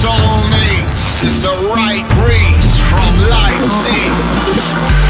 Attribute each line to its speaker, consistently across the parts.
Speaker 1: soul needs is the right breeze from Leipzig.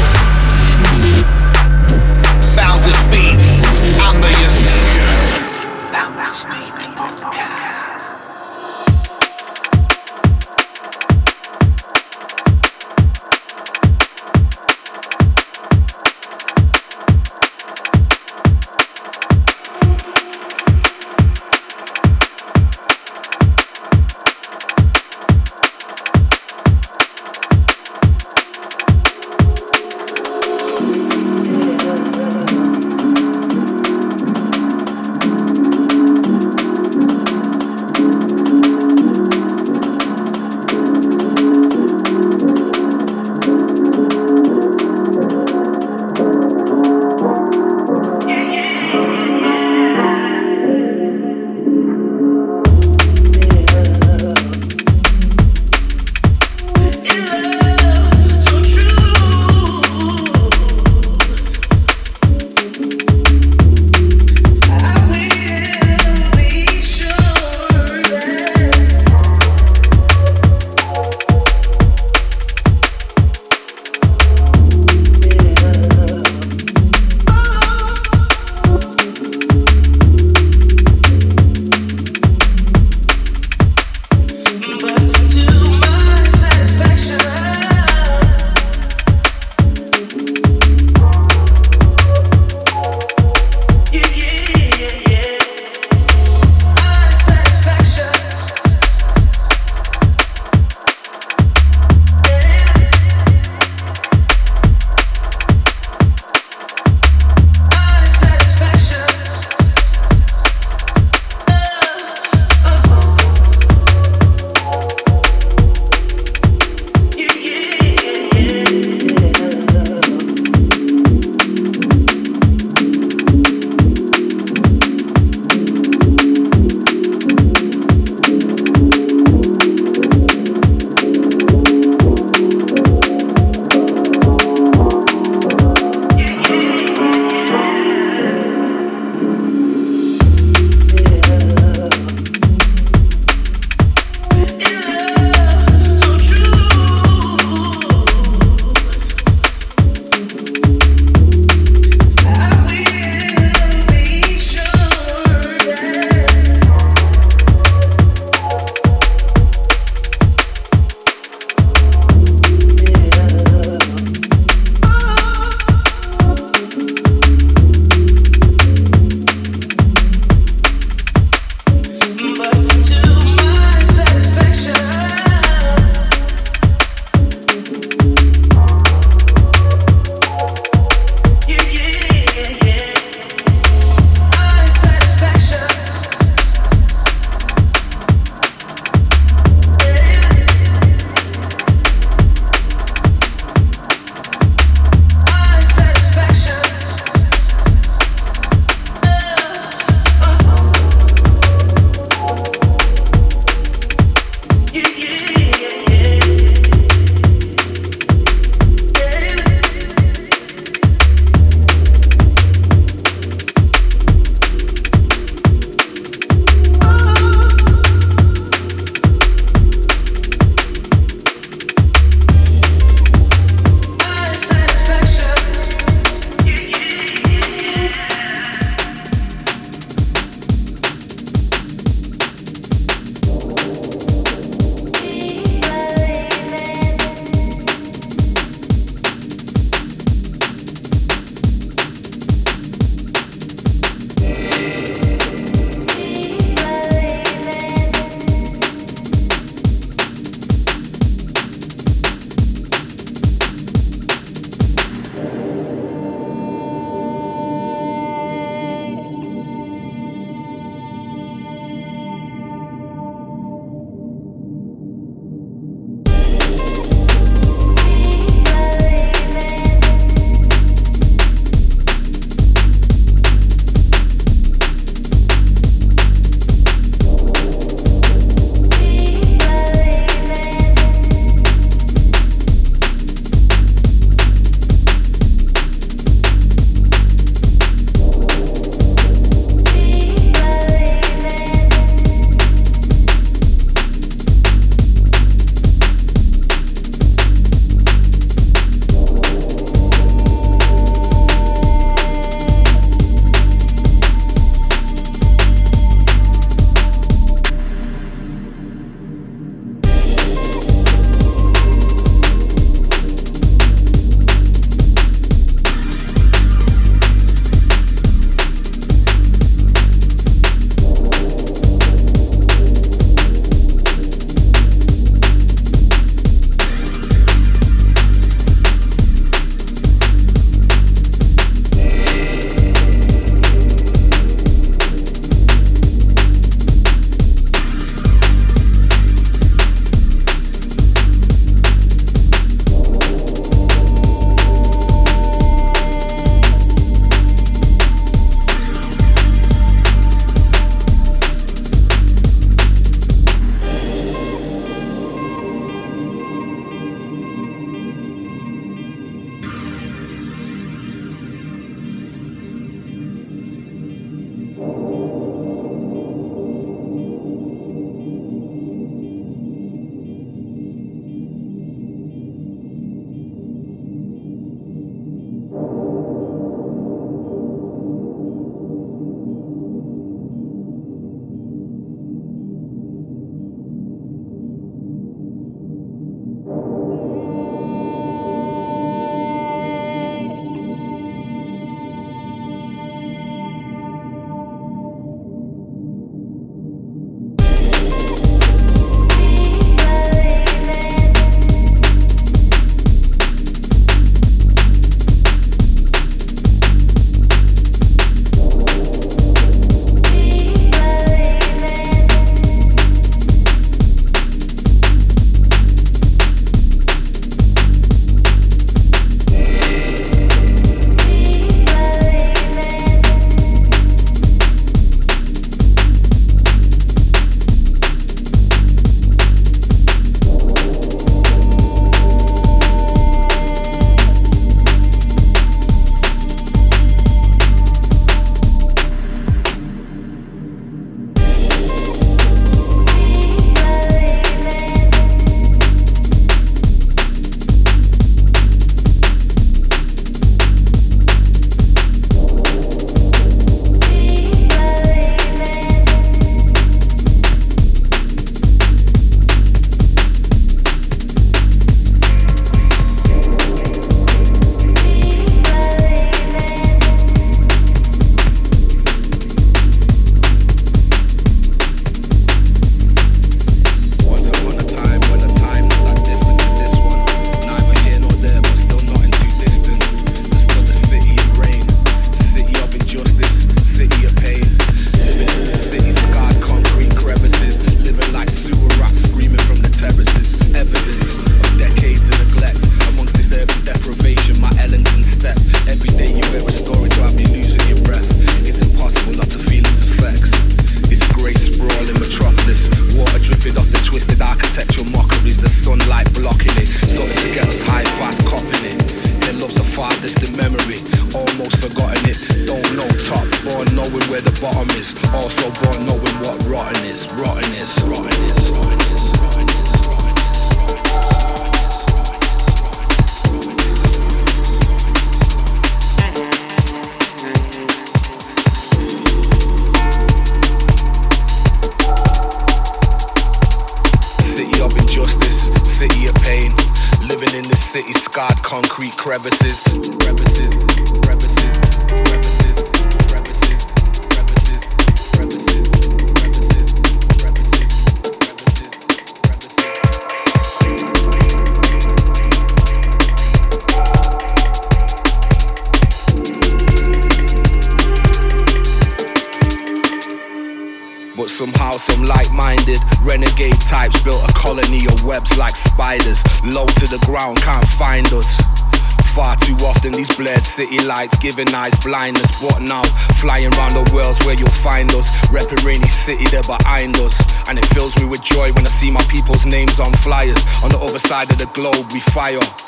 Speaker 2: City lights giving eyes blindness. What now? Flying around the world where you'll find us. Repping rainy city, they're behind us. And it fills me with joy when I see my people's names on flyers. On the other side of the globe, we fire.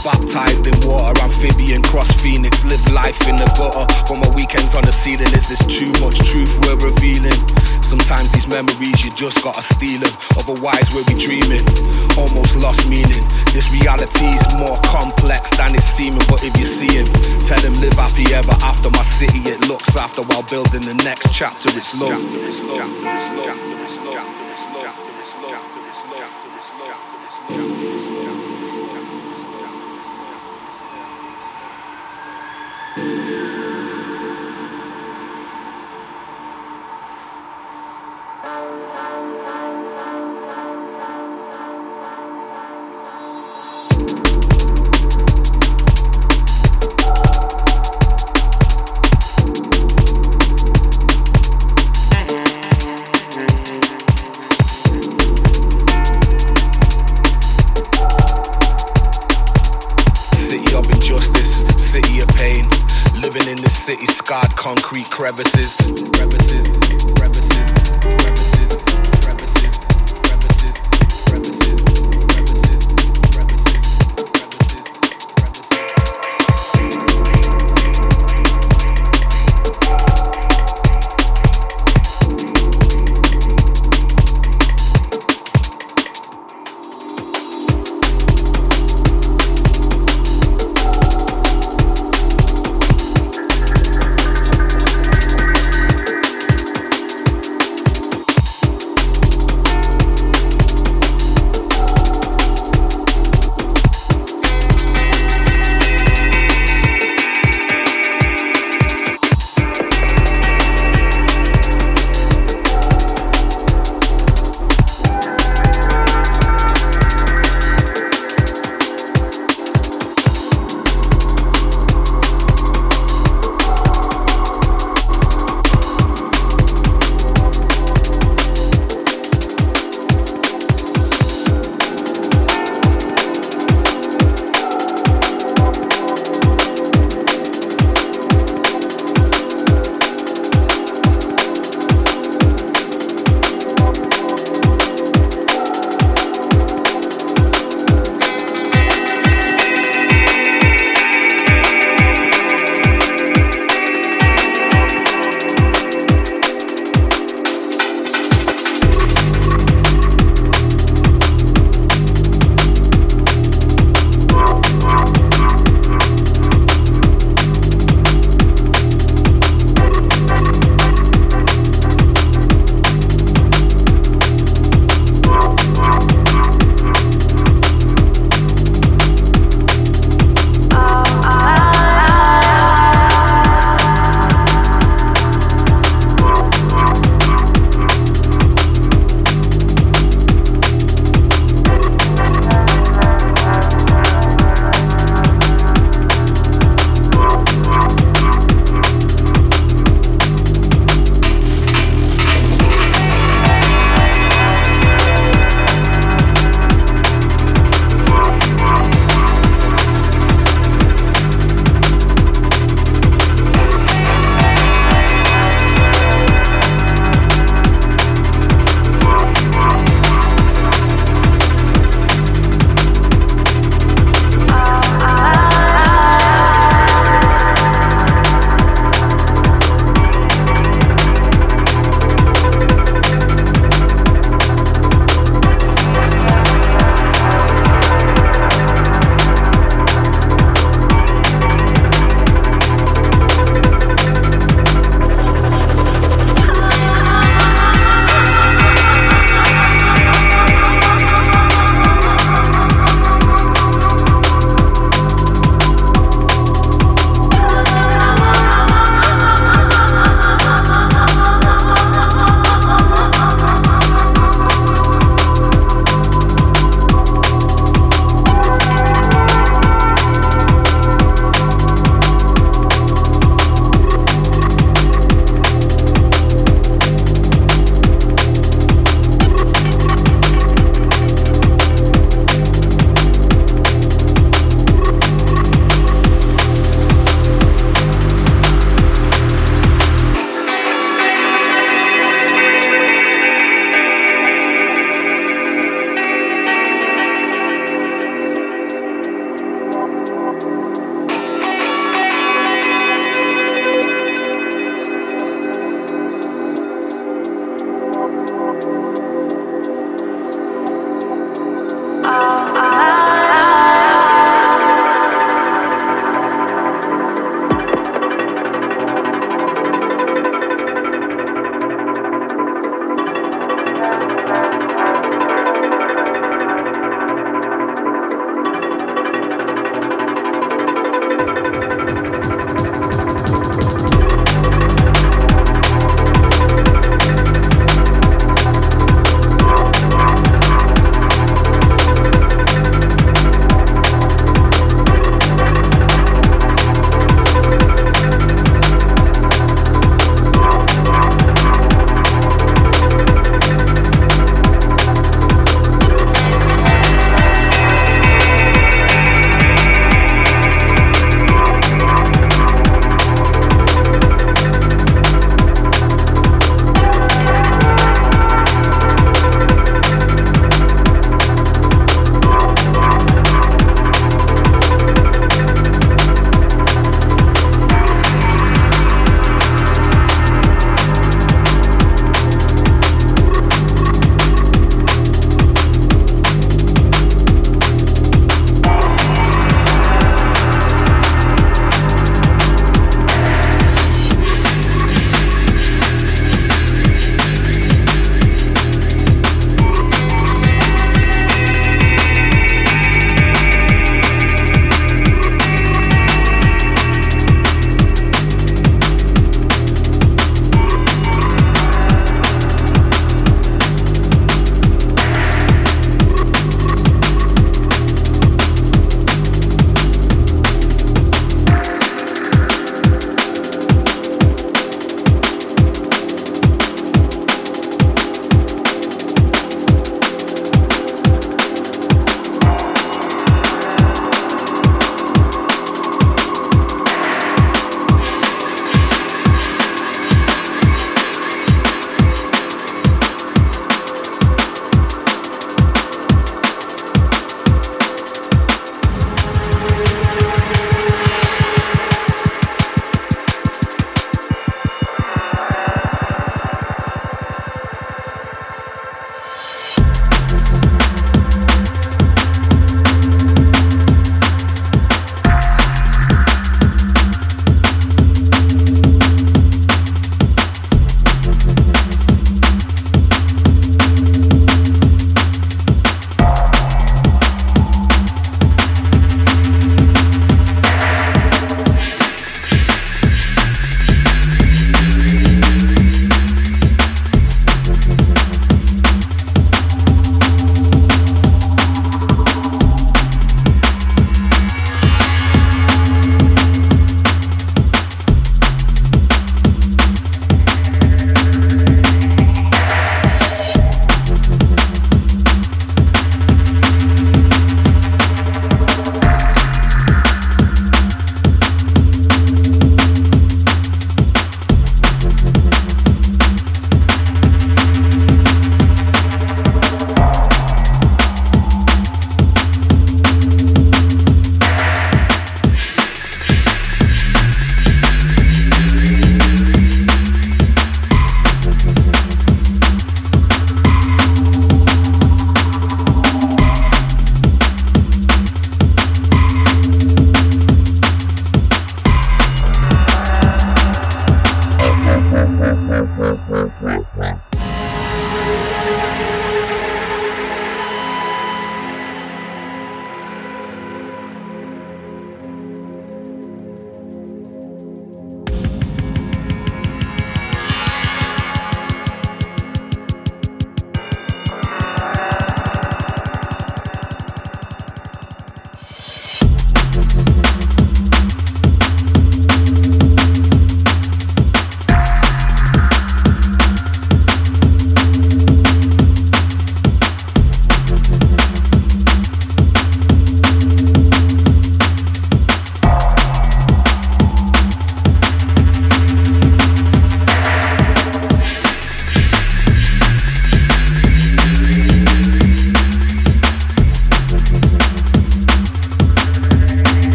Speaker 2: Baptized in water, amphibian, cross phoenix, live life in the gutter. But my weekends on the ceiling, is this too much truth we're revealing? Sometimes these memories you just gotta steal them, otherwise we'll be dreaming. Almost lost meaning. This reality's more complex than it's seeming, but if you see him, tell him live happy ever after my city. It looks after while building the next chapter. It's love. It's love. It's love. It's love. It's love. It's love. It's love. It's love. It's love. It's love. Concrete crevices,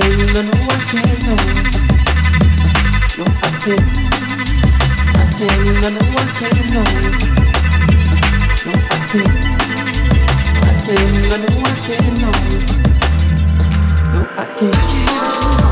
Speaker 3: can, no, no, I can, no. No, I can, I can, no, no, I can, no.
Speaker 4: No, I can, I can, no, no, I can, no. No, I can.